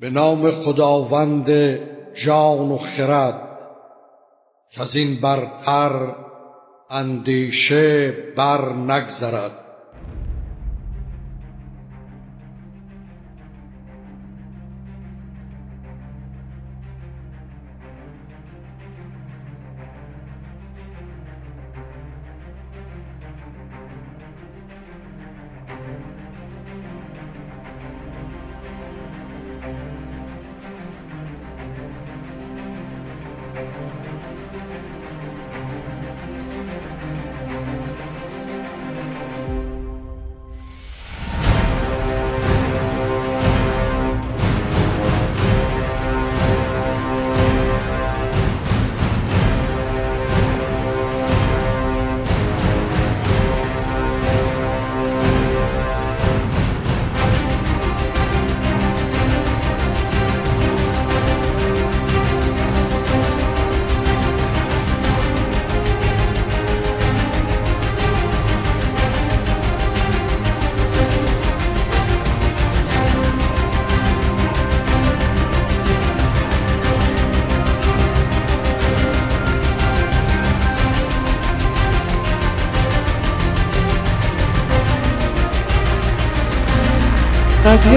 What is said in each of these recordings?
به نام خداوند جان و خرد که از این برتر اندیشه بر نگذرد.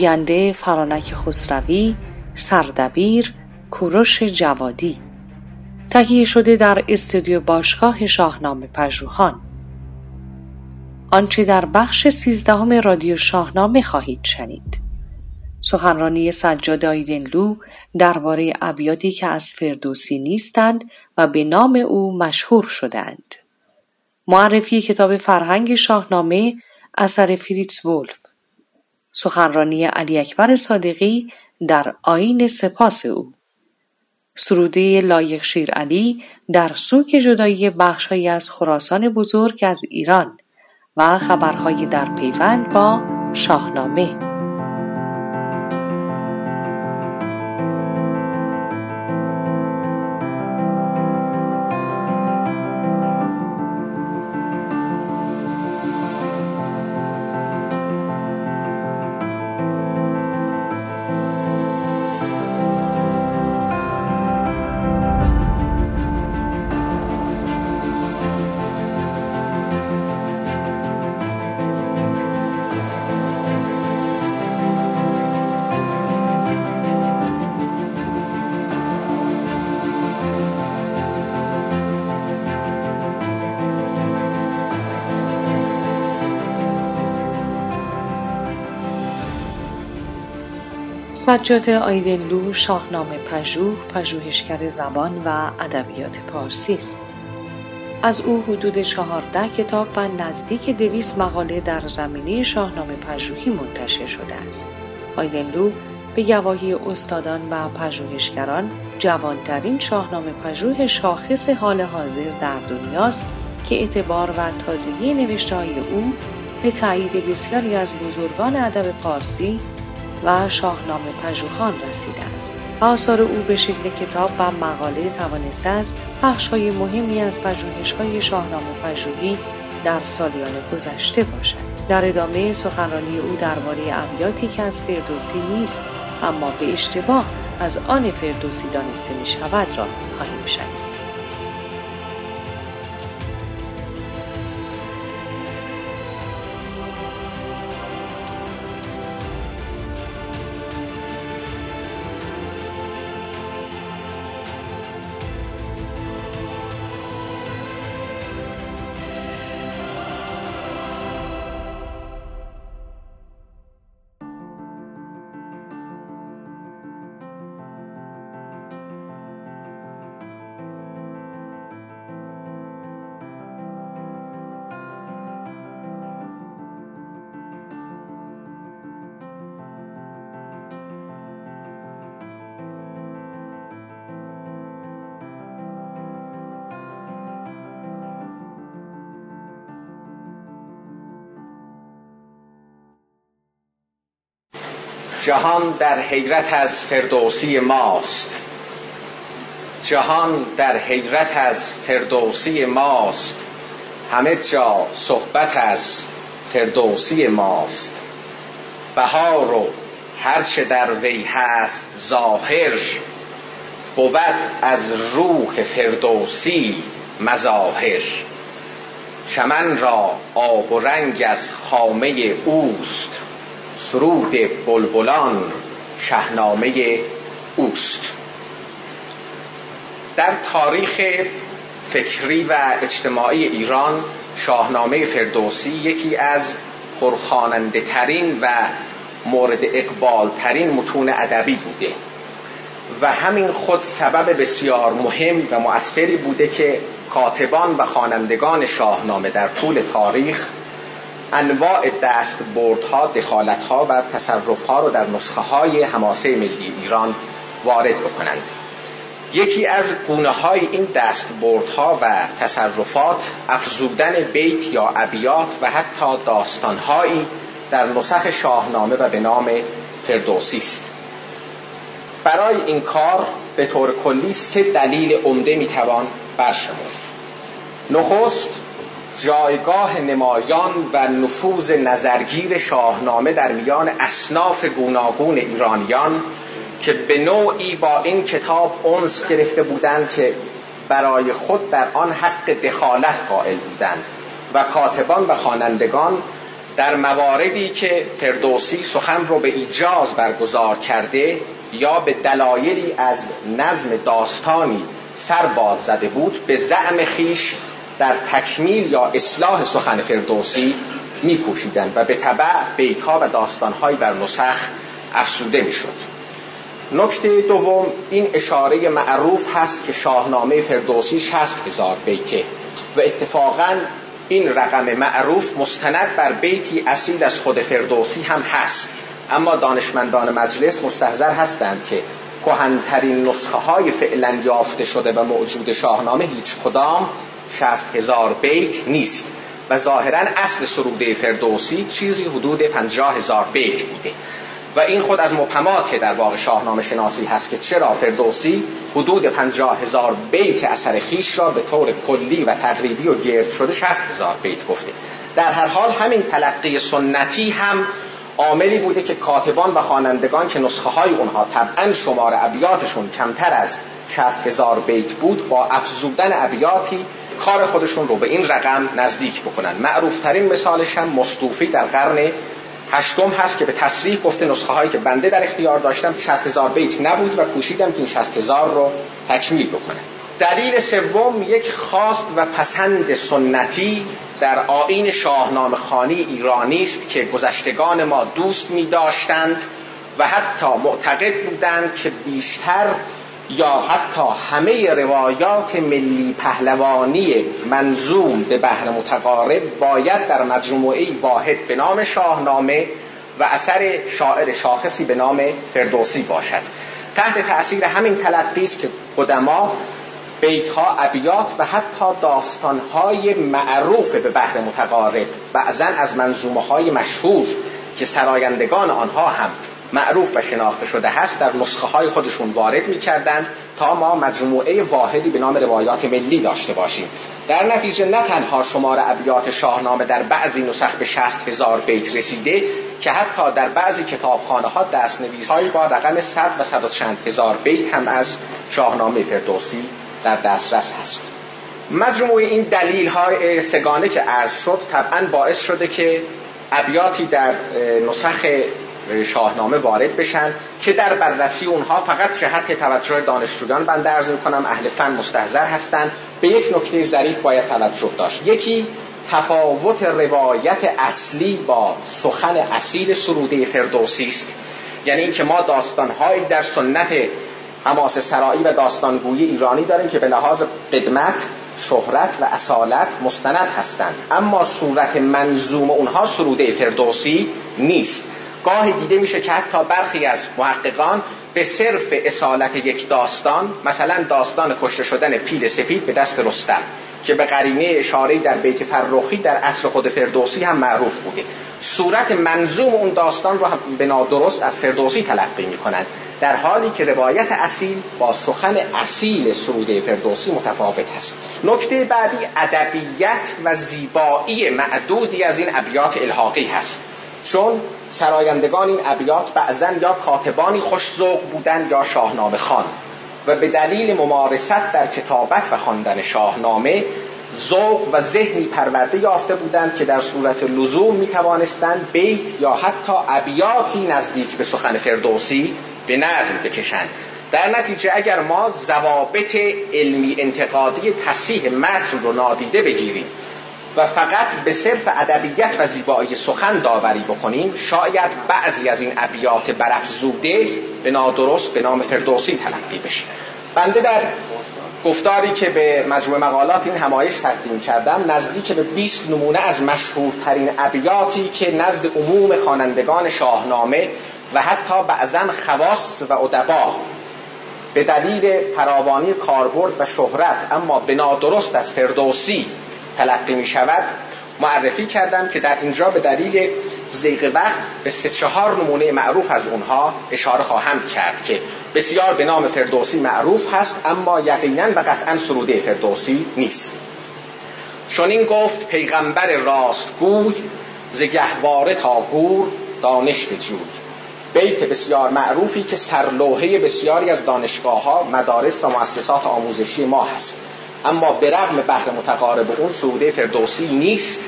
گوینده فرانک خسروی سردبیر کوروش جوادی. تهیه شده در استودیو باشگاه شاهنامه پژوهان. آنچه در بخش سیزدهم رادیو شاهنامه خواهید شنید. سخنرانی سجاد آیدنلو درباره ابیاتی که از فردوسی نیستند و به نام او مشهور شدند معرفی کتاب فرهنگ شاهنامه اثر فریتز ولف. سخنرانی علی اکبر صادقی در آین سپاس او. سروده لایق شیر علی در سوک جدایی بخشهایی از خراسان بزرگ از ایران و خبرهای در پیوند با شاهنامه. سجاد آیدنلو شاهنامه پژوه پژوهشگر زبان و ادبیات پارسی است. از او حدود چهارده کتاب و نزدیک دویست مقاله در زمینه شاهنامه پژوهی منتشر شده است. آیدنلو به گواهی استادان و پژوهشگران جوانترین شاهنامه پژوه شاخص حال حاضر در دنیاست که اعتبار و تازگی نوشته او به تایید بسیاری از بزرگان ادب پارسی و شاهنامه پژوهان رسیده است. آثار او به شکل کتاب و مقاله توانسته است بخشهای مهمی از های شاهنامه پژوهی در سالیان گذشته باشد. در ادامه سخنرانی او درباره ابیاتی که از فردوسی نیست اما به اشتباه از آن فردوسی دانسته می شود را خواهیم شنید. جهان در حیرت از فردوسی ماست. جهان در حیرت از فردوسی ماست. همه جا صحبت از فردوسی ماست. بهار و هرچه در وی هست ظاهر بود از روح فردوسی مظاهر. چمن را آب و رنگ از خامه اوست. سرود بلبلان شهنامه اوست. در تاریخ فکری و اجتماعی ایران شاهنامه فردوسی یکی از پرخاننده ترین و مورد اقبال ترین متون ادبی بوده و همین خود سبب بسیار مهم و مؤثری بوده که کاتبان و خوانندگان شاهنامه در طول تاریخ انواع دست بردها، دخالتها و تصرفها رو در نسخه های حماسه ملی ایران وارد بکنند. یکی از گونه های این دست بردها و تصرفات افزودن بیت یا ابیات و حتی داستانهایی در نسخ شاهنامه و به نام فردوسی است. برای این کار به طور کلی سه دلیل عمده می‌توان برشمرد. نخست جایگاه نمایان و نفوذ نظرگیر شاهنامه در میان اصناف گوناگون ایرانیان که به نوعی با این کتاب اونس گرفته بودند که برای خود در آن حق دخالت قائل بودند و کاتبان و خوانندگان در مواردی که فردوسی سخن رو به ایجاز برگزار کرده یا به دلایلی از نظم داستانی سر باز زده بود به زعم خیش در تکمیل یا اصلاح سخن فردوسی میکوشیدند و به طبع بیتها و داستانهایی بر نسخ افسوده می‌شد. نکته دوم این اشاره معروف هست که شاهنامه فردوسی شست هزار بیته و اتفاقا این رقم معروف مستند بر بیتی اصیل از خود فردوسی هم هست. اما دانشمندان مجلس مستحضر هستند که کهنترین نسخه های فعلا یافته شده و موجود شاهنامه هیچ کدام شست هزار بیت نیست. و ظاهرا اصل سروده فردوسی چیزی حدود پنجاه هزار بیت بوده. و این خود از مبهمات در واقع شاهنامه شناسی هست که چرا فردوسی حدود پنجاه هزار بیت اثر خیش را به طور کلی و تقریبی و گرد شده شست هزار بیت گفته. در هر حال همین تلقی سنتی هم عاملی بوده که کاتبان و خوانندگان که نسخه های اونها طبعا شمار ابیاتشون کمتر از شست هزار بیت بود با افزودن ابیاتی کار خودشون رو به این رقم نزدیک بکنن. معروفترین مثالش هم مستوفی در قرن هشتم هست که به تصریح گفته نسخه هایی که بنده در اختیار داشتم 60 هزار بیت نبود و کوشیدم که این 60 هزار رو تکمیل بکنم. دلیل سوم یک خواست و پسند سنتی در آین شاهنامه خانی ایرانی است که گذشتگان ما دوست می داشتند و حتی معتقد بودند که بیشتر یا حتی همه روایات ملی پهلوانی منظوم به بحر متقارب باید در مجموعه واحد به نام شاهنامه و اثر شاعر شاخصی به نام فردوسی باشد. تحت تأثیر همین تلقی است که قدما بیتها ابیات و حتی داستانهای معروف به بحر متقارب بعضا از منظومه های مشهور که سرایندگان آنها هم معروف و شناخته شده هست در نسخه های خودشون وارد می کردند تا ما مجموعه واحدی به نام روایات ملی داشته باشیم. در نتیجه نه تنها شمار ابیات شاهنامه در بعضی نسخ به شست هزار بیت رسیده که حتی در بعضی کتابخانه ها دست نویس هایی با رقم صد و صد و چند هزار بیت هم از شاهنامه فردوسی در دسترس هست. مجموعه این دلیل های سگانه که عرض شد طبعا باعث شده که ابیاتی در نسخ شاهنامه وارد بشن که در بررسی اونها فقط جهت توجه دانشجویان بنده ارز کنم اهل فن مستحضر هستند به یک نکته ظریف باید توجه داشت. یکی تفاوت روایت اصلی با سخن اصیل سروده فردوسی است. یعنی اینکه ما داستانهایی در سنت حماس سرایی و داستانگویی ایرانی داریم که به لحاظ قدمت شهرت و اصالت مستند هستند. اما صورت منظوم اونها سروده فردوسی نیست. گاهی دیده میشه که حتی برخی از محققان به صرف اصالت یک داستان مثلا داستان کشته شدن پیل سپید به دست رستم که به قرینه اشاره در بیت فرخی در اصل خود فردوسی هم معروف بوده. صورت منظوم اون داستان رو هم به نادرست از فردوسی تلقی می کنند در حالی که روایت اصیل با سخن اصیل سروده فردوسی متفاوت است. نکته بعدی ادبیت و زیبایی معدودی از این ابیات الحاقی هست. چون سرایندگان این ابیات بعضا یا کاتبانی خوشذوق بودند یا شاهنامه خان و به دلیل ممارست در کتابت و خواندن شاهنامه ذوق و ذهنی پرورده یافته بودند که در صورت لزوم می توانستند بیت یا حتی ابیاتی نزدیک به سخن فردوسی به نظم بکشند. در نتیجه اگر ما ضوابط علمی انتقادی تصحیح متن رو نادیده بگیریم و فقط به صرف ادبیت و زیبایی سخن داوری بکنیم شاید بعضی از این ابیات برافزوده به نادرست به نام فردوسی تلقی بشه. بنده در گفتاری که به مجموع مقالات این همایش تقدیم کردم نزدیک به 20 نمونه از مشهورترین ابیاتی که نزد عموم خوانندگان شاهنامه و حتی بعضا خواص و ادبا به دلیل فراوانی کاربرد و شهرت اما به نادرست از فردوسی تلقی می شود معرفی کردم که در اینجا به دلیل زیغ وقت به سه چهار نمونه معروف از اونها اشاره خواهم کرد که بسیار به نام فردوسی معروف هست اما یقینا و قطعا سروده فردوسی نیست. چون این گفت پیغمبر راستگوی ز گهواره تا گور دانش بجوی بیت بسیار معروفی که سرلوحه بسیاری از دانشگاه ها مدارس و مؤسسات آموزشی ما هست. اما به رغم بحر متقارب اون سروده فردوسی نیست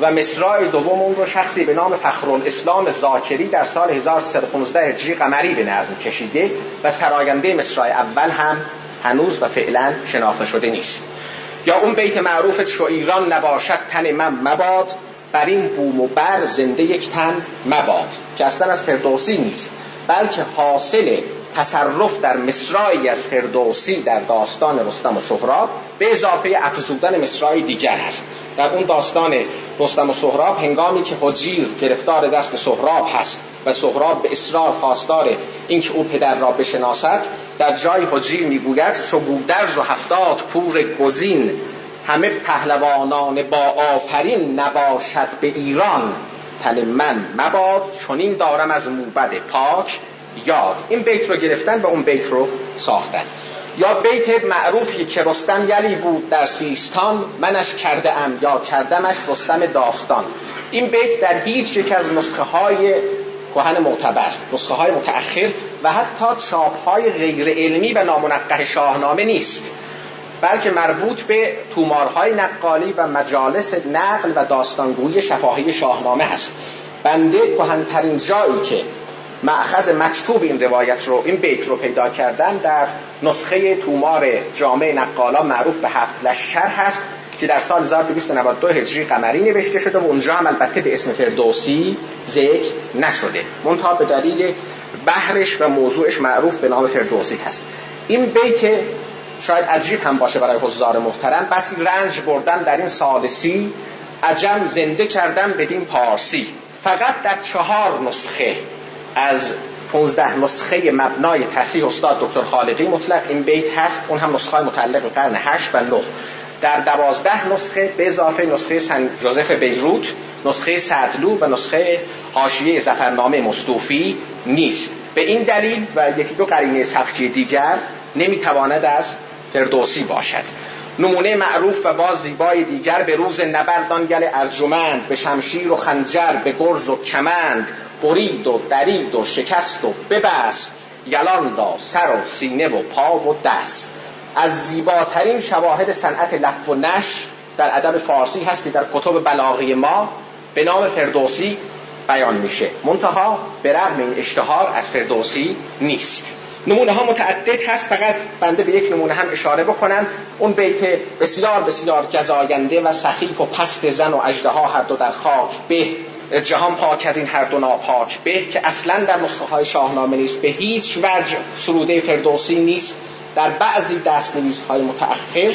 و مصرای دوم اون رو شخصی به نام فخرالاسلام زاکری در سال 1315 هجری قمری به نظم کشیده و سراینده مصرای اول هم هنوز و فعلا شناخته شده نیست. یا اون بیت معروف چو ایران نباشد تن من مباد بر این بوم و بر زنده یک تن مباد که اصلا از فردوسی نیست بلکه حاصل تصرف در مصرایی از فردوسی در داستان رستم و سهراب به اضافه افزودن مصرای دیگر هست در اون داستان رستم و سهراب هنگامی که حجیر گرفتار دست سهراب هست و سهراب به اصرار خواستار اینکه او پدر را بشناسد در جای حجیر می‌گوید چو و هفتاد پور گزین همه پهلوانان با آفرین نباشد به ایران. تن من مباد چنین دارم از موبد پاک یاد. این بیت رو گرفتن و اون بیت رو ساختن. یا بیت معروفی که رستم یلی بود در سیستان منش کرده ام یا کردمش رستم داستان. این بیت در هیچ یک از نسخه های کهن معتبر نسخه های متأخر و حتی چاپ های غیر علمی و نامنقه شاهنامه نیست. بلکه مربوط به تومارهای نقالی و مجالس نقل و داستانگویی شفاهی شاهنامه هست. بنده کهنترین جایی که معخذ مکتوب این روایت رو این بیت رو پیدا کردم در نسخه تومار جامعه نقالا معروف به هفت لشکر هست که در سال 1292 هجری قمری نوشته شده و اونجا هم البته به اسم فردوسی ذکر نشده. منتها به دلیل بحرش و موضوعش معروف به نام فردوسی هست. این بیت شاید عجیب هم باشه برای حضار محترم. بسی رنج بردم در این سالسی عجم زنده کردم بدین پارسی. فقط در چهار نسخه. از 15 نسخه مبنای تصحیح استاد دکتر خالقی مطلق. این بیت هست. اون هم نسخه متعلق قرن 8 و 9 در دوازده نسخه به اضافه نسخه سن جوزف بیروت نسخه سعدلو و نسخه حاشیه زفرنامه مستوفی نیست. به این دلیل و یکی دو قرینه سبکی دیگر نمی‌تواند از فردوسی باشد. نمونه معروف و باز زیبای دیگر به روز نبردان گل ارجمند به شمشیر و خنجر به گرز و کمند برید و درید و شکست و ببست یلان را سر و سینه و پا و دست. از زیباترین شواهد صنعت لف و نش در ادب فارسی هست که در کتب بلاغی ما به نام فردوسی بیان میشه. منتها به رغم این اشتهار از فردوسی نیست. نمونه ها متعدد هست فقط بنده به یک نمونه هم اشاره بکنم. اون بیت بسیار بسیار جزاینده و سخیف و پست زن و اجده ها هر دو در خاک به جهان پاک از این هر دو ناپاک به که اصلا در نسخه شاهنامه نیست. به هیچ وجه سروده فردوسی نیست. در بعضی دستنویس های متأخر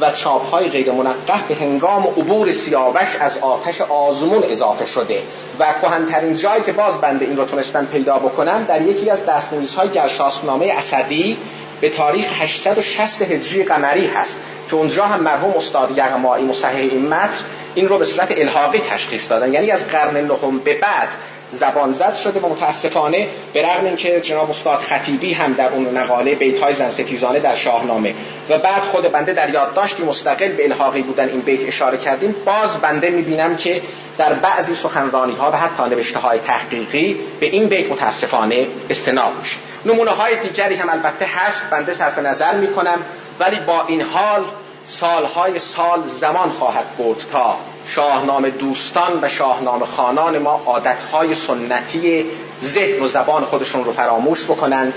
و چاپ های غیر منقه به هنگام عبور سیاوش از آتش آزمون اضافه شده و کهنترین جایی که باز بنده این رو تونستن پیدا بکنم در یکی از دستنویس های گرشاسنامه اسدی به تاریخ 860 هجری قمری هست که اونجا هم مرحوم استاد یغمایی مصحح این متن این رو به صورت الحاقی تشخیص دادن. یعنی از قرن نهم به بعد زبان زد شده و متاسفانه به رغم اینکه جناب استاد خطیبی هم در اون مقاله بیت های زن ستیزانه در شاهنامه و بعد خود بنده در یادداشتی مستقل به الحاقی بودن این بیت اشاره کردیم. باز بنده می‌بینم که در بعضی سخنرانی ها و حتی نوشته های تحقیقی به این بیت متاسفانه استناد میشه. نمونه های دیگری هم البته هست. بنده صرف نظر می‌کنم ولی با این حال سالهای سال زمان خواهد برد تا شاهنامه دوستان و شاهنامه خانان ما عادتهای سنتی ذهن و زبان خودشون رو فراموش بکنند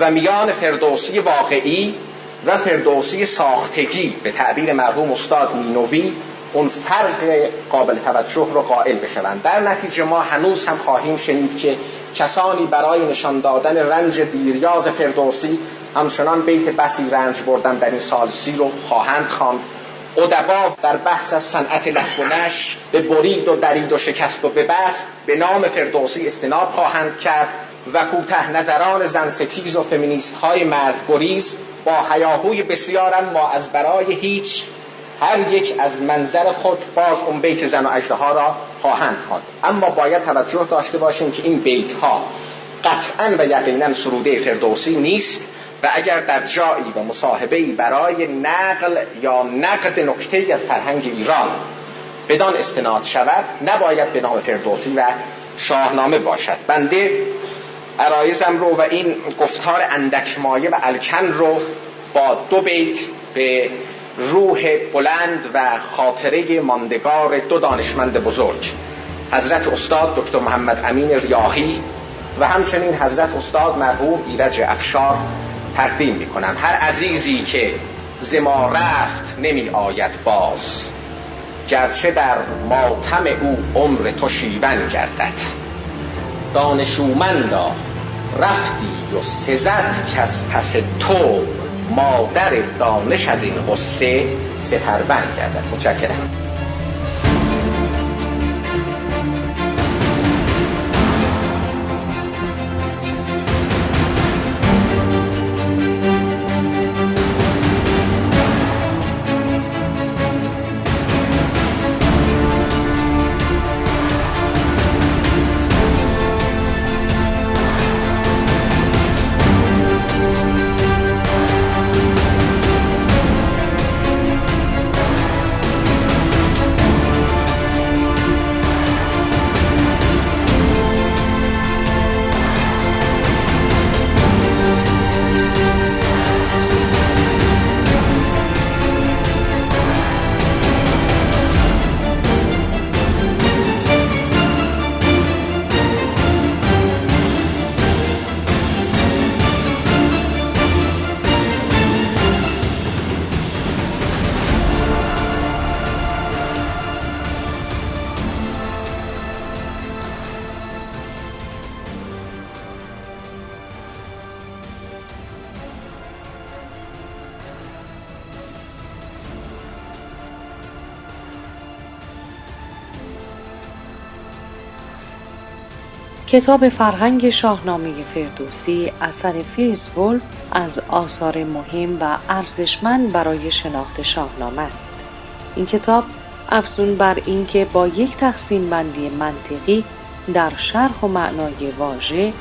و میان فردوسی واقعی و فردوسی ساختگی به تعبیر مرحوم استاد مینوی اون فرق قابل توجه رو قائل بشوند. در نتیجه ما هنوز هم خواهیم شنید که کسانی برای نشان دادن رنج دیریاز فردوسی همچنان بیت بسی رنج بردن در این سال سی رو خواهند خواند. ادبا در بحث از صنعت لف و نش به برید و درید و شکست و ببست به نام فردوسی استناد خواهند کرد و کوته نظران زن ستیز و فمینیست های مرد گریز با حیاهوی بسیارم ما از برای هیچ هر یک از منظر خود باز اون بیت زن و اجده ها را خواهند خواند. اما باید توجه داشته باشیم که این بیت ها قطعا و یقینا سروده فردوسی نیست. و اگر در جایی و مصاحبه برای نقل یا نقد نکته از فرهنگ ایران بدان استناد شود نباید به نام فردوسی و شاهنامه باشد. بنده عرایزم رو و این گفتار اندک مایه و الکن رو با دو بیت به روح بلند و خاطره ماندگار دو دانشمند بزرگ حضرت استاد دکتر محمد امین ریاهی و همچنین حضرت استاد مرحوم ایرج افشار تقدیم می کنم هر عزیزی که زما رفت نمی آید باز. گرچه در ماتم او عمر تو شیون گردد. دانشومندا رفتی و سزد کس پس تو. مادر دانش از این غصه ستربند گردد. متشکرم. کتاب فرهنگ شاهنامه فردوسی اثر فیز ولف از آثار مهم و ارزشمند برای شناخت شاهنامه است. این کتاب افزون بر اینکه با یک تقسیم بندی منطقی در شرح و معنای واژه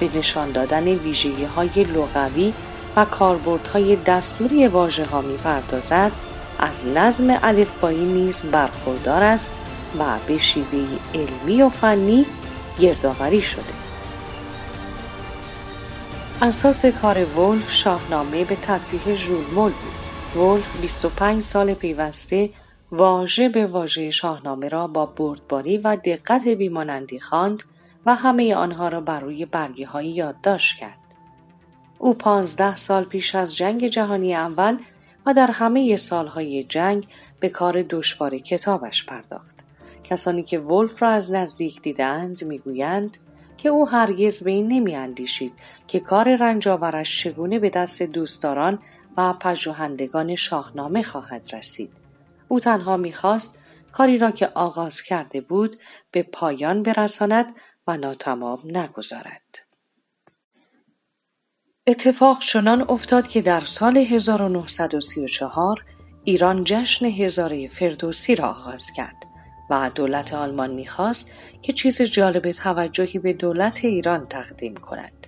به نشان دادن ویژگی های لغوی و کاربردهای دستوری واژه ها می پردازد از نظم الفبایی نیز برخوردار است و به شیوه علمی و فنی گردآوری شده اساس کار ولف شاهنامه به تصیح ژولمول بود ولف 25 سال پیوسته واژه به واژه شاهنامه را با بردباری و دقت بیمانندی خواند و همه آنها را بر روی برگه های یادداشت کرد. او پانزده سال پیش از جنگ جهانی اول و در همه سالهای جنگ به کار دشوار کتابش پرداخت. کسانی که ولف را از نزدیک دیدند می‌گویند که او هرگز به این نمیاندیشید که کار رنجاورش چگونه به دست دوستداران و پژوهندگان شاهنامه خواهد رسید. او تنها می‌خواست کاری را که آغاز کرده بود به پایان برساند و ناتمام نگذارد. اتفاق چنان افتاد که در سال 1934 ایران جشن هزاره فردوسی را آغاز کرد. و دولت آلمان می‌خواست که چیز جالب توجهی به دولت ایران تقدیم کند.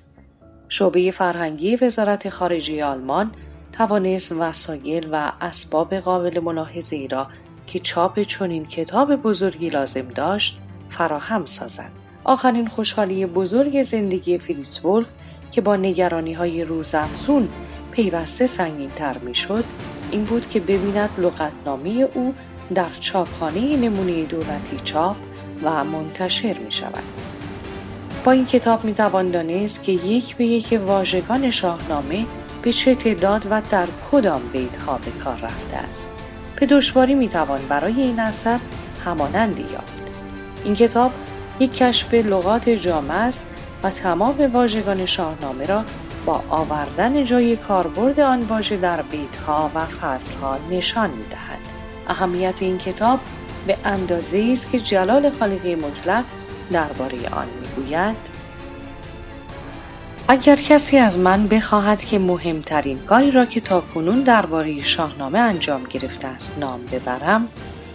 شعبه فرهنگی وزارت خارجه آلمان توانست وسایل و اسباب قابل ملاحظه ای را که چاپ چنین کتاب بزرگی لازم داشت فراهم سازد. آخرین خوشحالی بزرگ زندگی فریتز ولف که با نگرانی های روزافزون پیوسته سنگین تر می شد این بود که ببیند لغتنامه او در چاپخانه نمونه دولتی چاپ و منتشر می شود. با این کتاب می توان دانست که یک به یک واژگان شاهنامه به چه تعداد و در کدام بیت ها به کار رفته است. به دشواری می توان برای این اثر همانندی یافت. این کتاب یک کشف لغات جامع است و تمام واژگان شاهنامه را با آوردن جای کاربرد آن واژه در بیتها و فصلها نشان می دهد. اهمیت این کتاب به اندازه است که جلال خالقی مطلق درباره آن می‌گوید. اگر کسی از من بخواهد که مهمترین کاری را که تا کنون درباره شاهنامه انجام گرفته است نام ببرم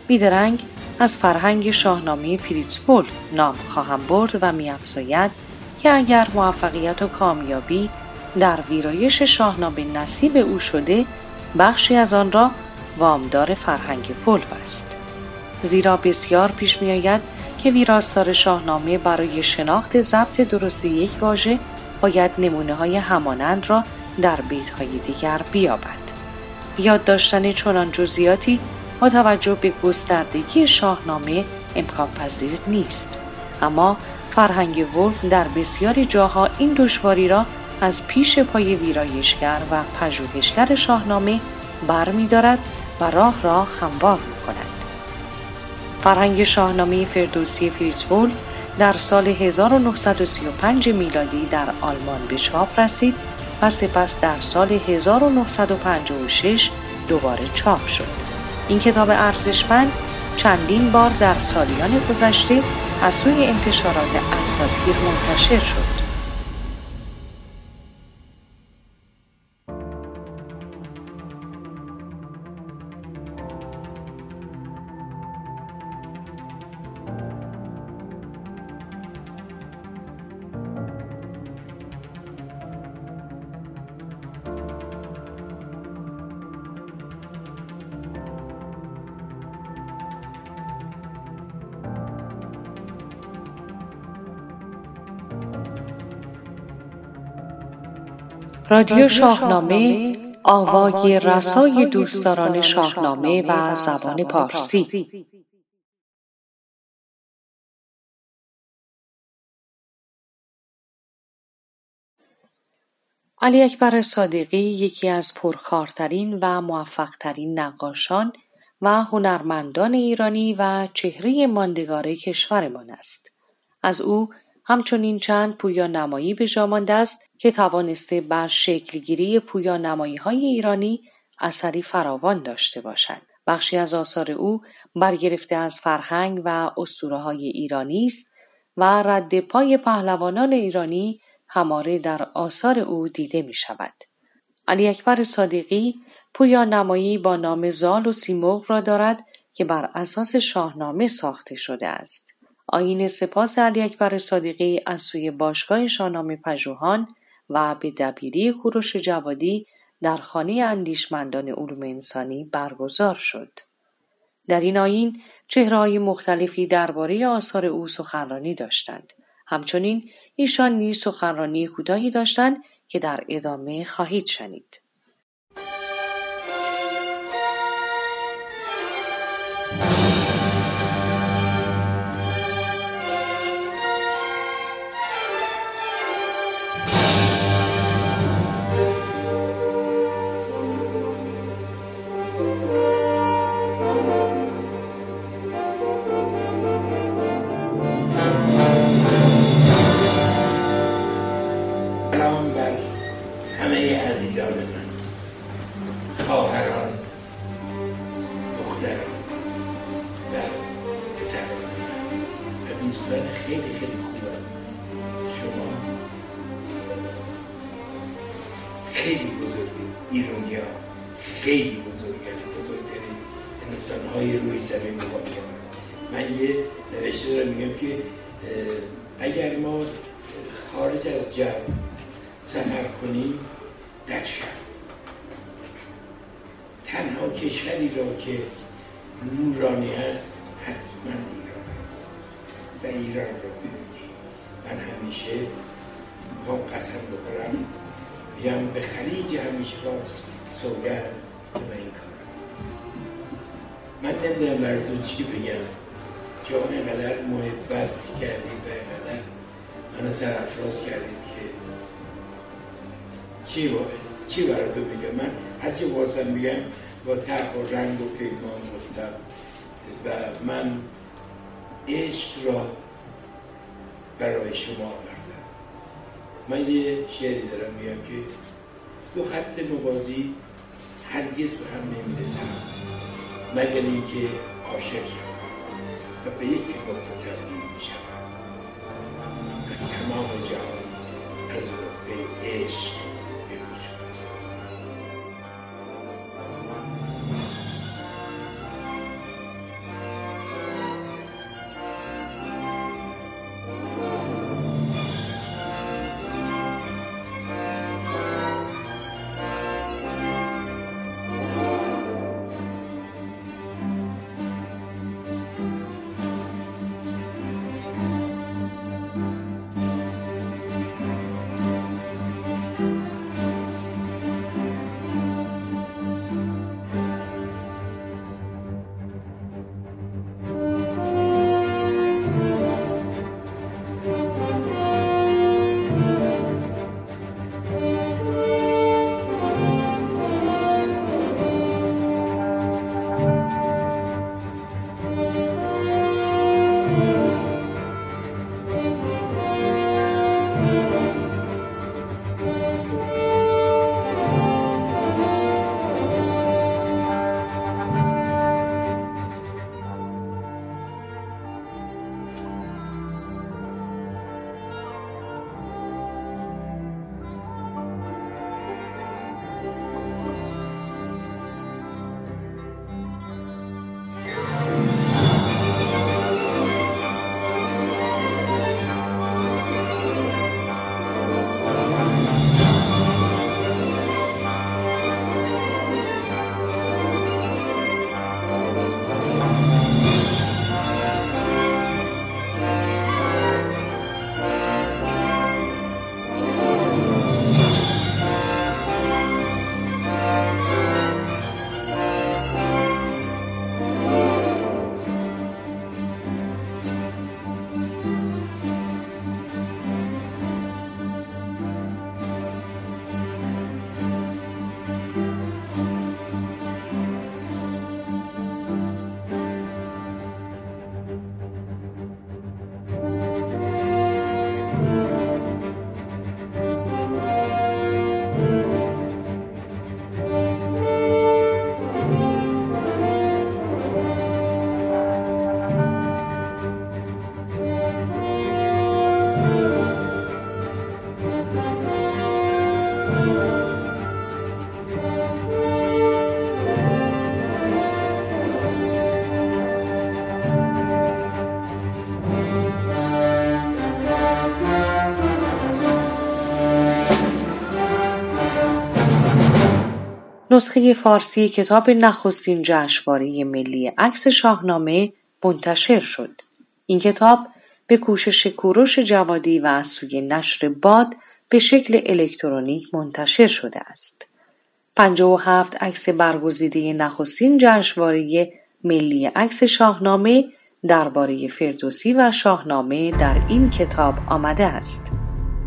بیدرنگ از فرهنگ شاهنامه فولف نام خواهم برد و میافزاید که اگر موفقیت و کامیابی در ویرایش شاهنامه نصیب او شده بخشی از آن را وامدار فرهنگ فولف است. زیرا بسیار پیش میآید که ویراستار شاهنامه برای شناخت ضبط درست یک واژه باید نمونه های همانند را در بیت های دیگر بیابد. یاد داشتن چنان جزئیاتی با توجه به گستردگی شاهنامه امکان پذیر نیست. اما فرهنگ ولف در بسیاری جاها این دشواری را از پیش پای ویرایشگر و پژوهشگر شاهنامه بر می دارد و راه را هموار می کند. فرهنگ شاهنامه فردوسی ولف در سال 1935 میلادی در آلمان به چاپ رسید و سپس در سال 1956 دوباره چاپ شد. این کتاب ارزشمند چندین بار در سالیان گذشته از سوی انتشارات اساتیر منتشر شد. رادیو شاهنامه آوای رسای دوستداران شاهنامه و زبان پارسی علی اکبر صادقی یکی از پرکارترین و موفقترین نقاشان و هنرمندان ایرانی و چهره ماندگار کشورمان است. از او همچنین چند پویان نمایی به جا مانده است که توانسته بر شکلگیری پویان نمایی های ایرانی اثری فراوان داشته باشند. بخشی از آثار او برگرفته از فرهنگ و اسطوره های ایرانی است و رد پای پهلوانان ایرانی هماره در آثار او دیده می شود. علی اکبر صادقی پویان نمایی با نام زال و سیمرغ را دارد که بر اساس شاهنامه ساخته شده است. آین سپاس علی اکبر صادقی از سوی باشگاه شاهنامه پژوهان و به دبیری کوروش جوادی در خانه اندیشمندان علوم انسانی برگزار شد. در این آین چهرههای مختلفی درباره آثار او سخنرانی داشتند. همچنین ایشان نیز سخنرانی کوتاهی داشتند که در ادامه خواهید شنید. کشوری را که نورانی هست حتما ایران است. و ایران را ببینیم من همیشه می‌خوام قسم بکنم بیام به خلیج همیشه باز سوگن به این کارم. من نمی‌دونم براتون چی بگم. که اینقدر محبت کردید و اینقدر منو سرافراز کردید که چی چی براتون بگم من هرچی واسم میگم با ترک و رنگ و پیمان گفتم و من عشق را برای شما آوردم. من یه شعری دارم میگم که دو خط موازی هرگز به هم نمی‌رسن مگر اینکه عاشق و به یک نقطه نسخه فارسی کتاب نخستین جشنواره ملی عکس شاهنامه منتشر شد. این کتاب به کوشش کوروش جوادی و از سوی نشر باد به شکل الکترونیک منتشر شده است. و هفت عکس برگزیده نخستین جشنواره ملی عکس شاهنامه درباره فردوسی و شاهنامه در این کتاب آمده است.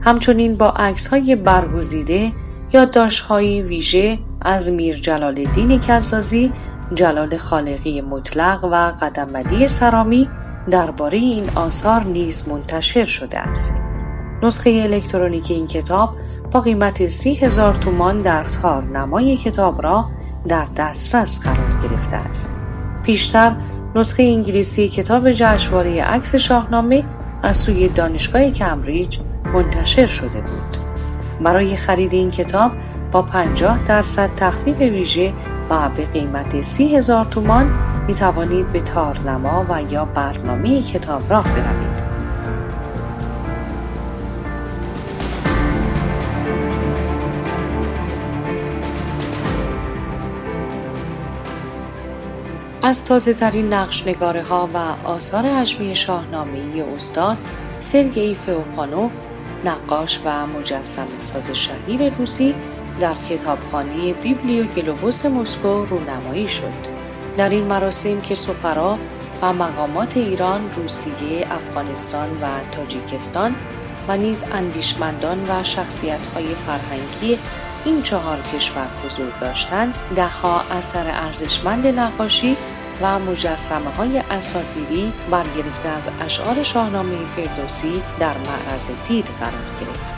همچنین با عکس های برگزیده یادداشت‌های ویژه از میر جلال الدین کزازی، جلال خالقی مطلق و قدمدی سرامی درباره این آثار نیز منتشر شده است. نسخه الکترونیک این کتاب با قیمت سی هزار تومان در نمای کتاب را در دسترس قرار گرفته است. پیشتر نسخه انگلیسی کتاب جشنواره عکس شاهنامه از سوی دانشگاه کمبریج منتشر شده بود. برای خرید این کتاب با 50 درصد تخفیف ویژه و به قیمت سی هزار تومان می توانید به تارنما و یا برنامه کتاب راه بروید. از تازه ترین نقش نگاره ها و آثار حجمی شاهنامه استاد سرگئی فئوفانوف نقاش و مجسم ساز شهیر روسی در کتابخانه بیبلیو گلوبوس مسکو رونمایی شد. در این مراسم که سفرا و مقامات ایران، روسیه، افغانستان و تاجیکستان و نیز اندیشمندان و شخصیت‌های فرهنگی این چهار کشور حضور داشتند دهها اثر ارزشمند نقاشی و مجسمه های اساتیری برگرفته از اشعار شاهنامه فردوسی در معرض دید قرار گرفت.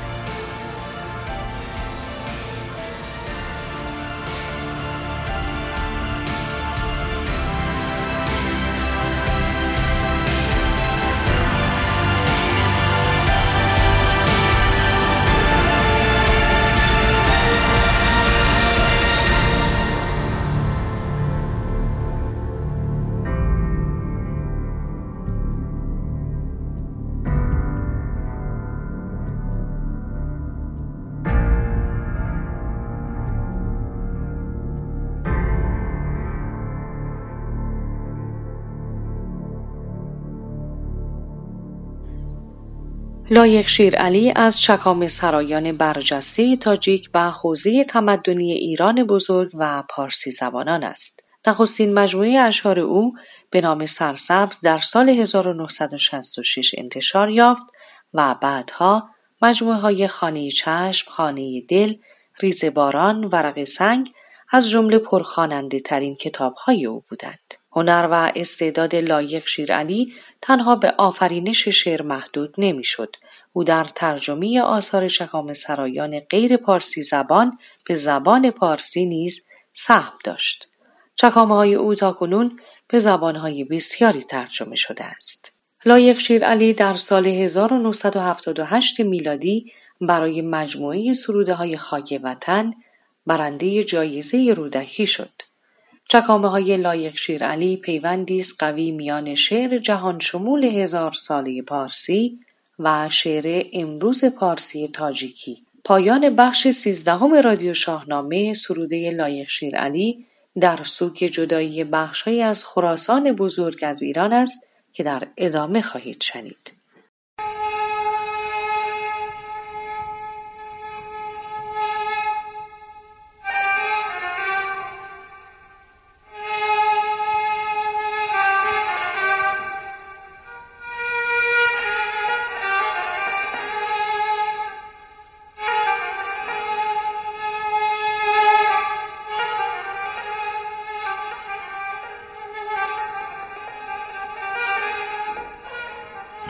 لایق شیر علی از چکام سرایان برجسته تاجیک و حوزه تمدنی ایران بزرگ و پارسی زبانان است. نخستین مجموعه اشعار او به نام سرسبز در سال 1966 انتشار یافت و بعدها مجموعه های خانه چشم، خانه دل، ریز باران، ورق سنگ از جمله پرخواننده ترین کتاب های او بودند. هنر و استعداد لایق شیرعلی تنها به آفرینش شعر محدود نمی‌شد. او در ترجمه آثار شکام سرایان غیر پارسی زبان به زبان پارسی نیز سهم داشت. چکامه های او تا کنون به زبانهای بسیاری ترجمه شده است. لایق شیرعلی در سال 1978 میلادی برای مجموعه سروده های خاک وطن برنده جایزه رودکی شد. چکامه های لایق شیرعلی پیوندی است قوی میان شعر جهان شمول هزار ساله پارسی و شعر امروز پارسی تاجیکی پایان بخش سیزدهم رادیو شاهنامه سروده لایق شیرعلی در سوک جدایی بخشهایی از خراسان بزرگ از ایران است که در ادامه خواهید شنید.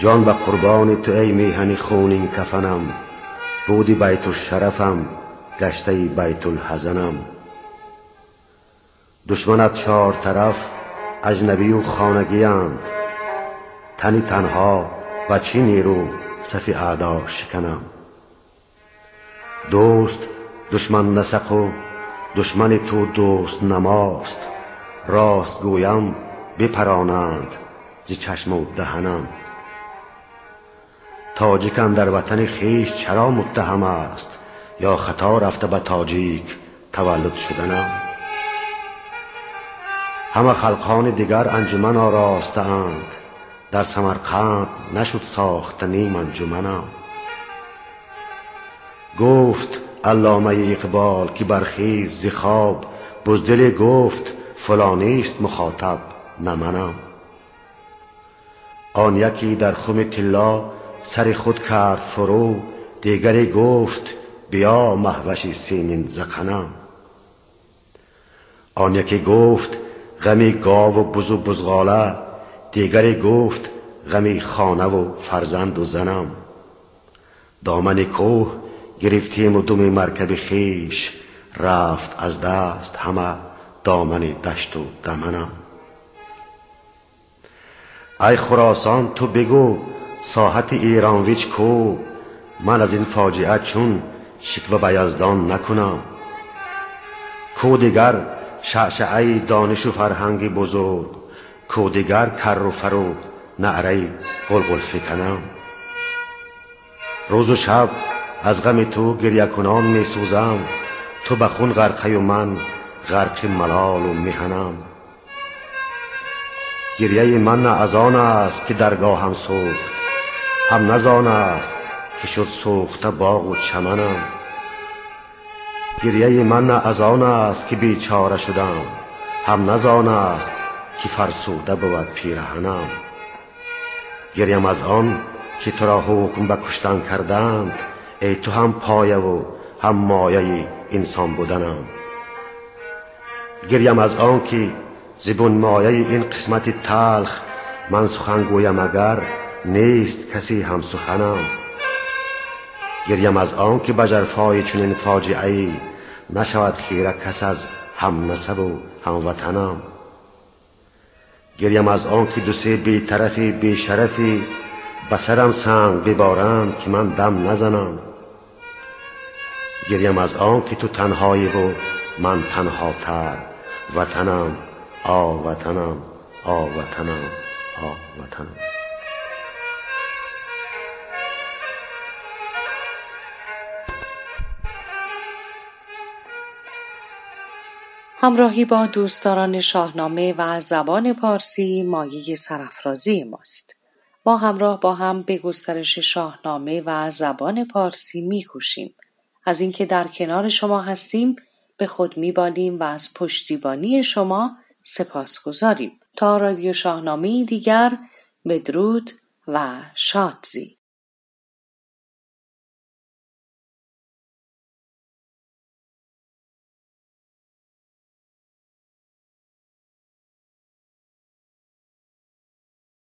جان و قربان تو ای میهنی خونین کفنم. بودی بیت الشرفم گشته بیت الحزنم. دشمنت چهار طرف اجنبی و خانگیاند. تنی تنها و چی نیرو صفی اعدا شکنم. دوست دشمن نسق و دشمن تو دوست نماست. راست گویم بپرانند زی چشم و دهنم. تاجیکم در وطن خیش چرا متهم است؟ یا خطا رفته به تاجیک تولد شدنم همه خلقان دیگر انجمن اند در سمرقند نشد ساخت نیم انجمنم گفت علامه اقبال که برخیز زی خواب بزدل گفت فلانیست مخاطب نمنم آن یکی در خم طلا سر خود کرد فرو دیگری گفت بیا محوشی سیمین زکنم آن یکی گفت غمی گاو و بز و بزغاله. دیگری گفت غمی خانه و فرزند و زنم دامن کوه گرفتیم و دم مرکب خیش. رفت از دست همه دامن دشت و دمنم ای خراسان تو بگو ساحت ایرانویچ کو من از این فاجعه چون شکوه به یزدان نکنم. کو دیگر شعشعه دانش و فرهنگ بزرگ کودگر کر و فرو نعره قلقل فکنم روز و شب از غم تو گریه کنان می سوزم تو به خون غرقه و من غرق ملال و میهنم گریه من نه از آن است که درگاهم سوخت هم نزان است که شد سوخته باغ و چمنم. گریه من نه از آن است که بیچاره شدم. هم نزان است که فرسوده بود پیرهنم. گریم از آن که تو را حکم به کشتن کردند ای تو هم پایه و هم مایه انسان بودنم. گریم از آن که زبون مایه این قسمت تلخ من سخن گویم اگر نیست کسی هم سخنم. گریم از آن که به جرفای چنین فاجعه نشود خیره کس از هم نسب و هم وطنم. گریم از آن که دو سه بی طرفی بی شرفی به سرم سنگ ببارند که من دم نزنم. گریم از آن که تو تنهایی و من تنها تر وطنم. آ وطنم آ وطنم آ وطنم. همراهی با دوستداران شاهنامه و زبان پارسی مایه سرافرازی ماست. ما همراه با هم به گسترش شاهنامه و زبان پارسی میکوشیم. از اینکه در کنار شما هستیم به خود میبالیم و از پشتیبانی شما سپاس گذاریم. تا رادیو شاهنامه دیگر بدرود و شادزی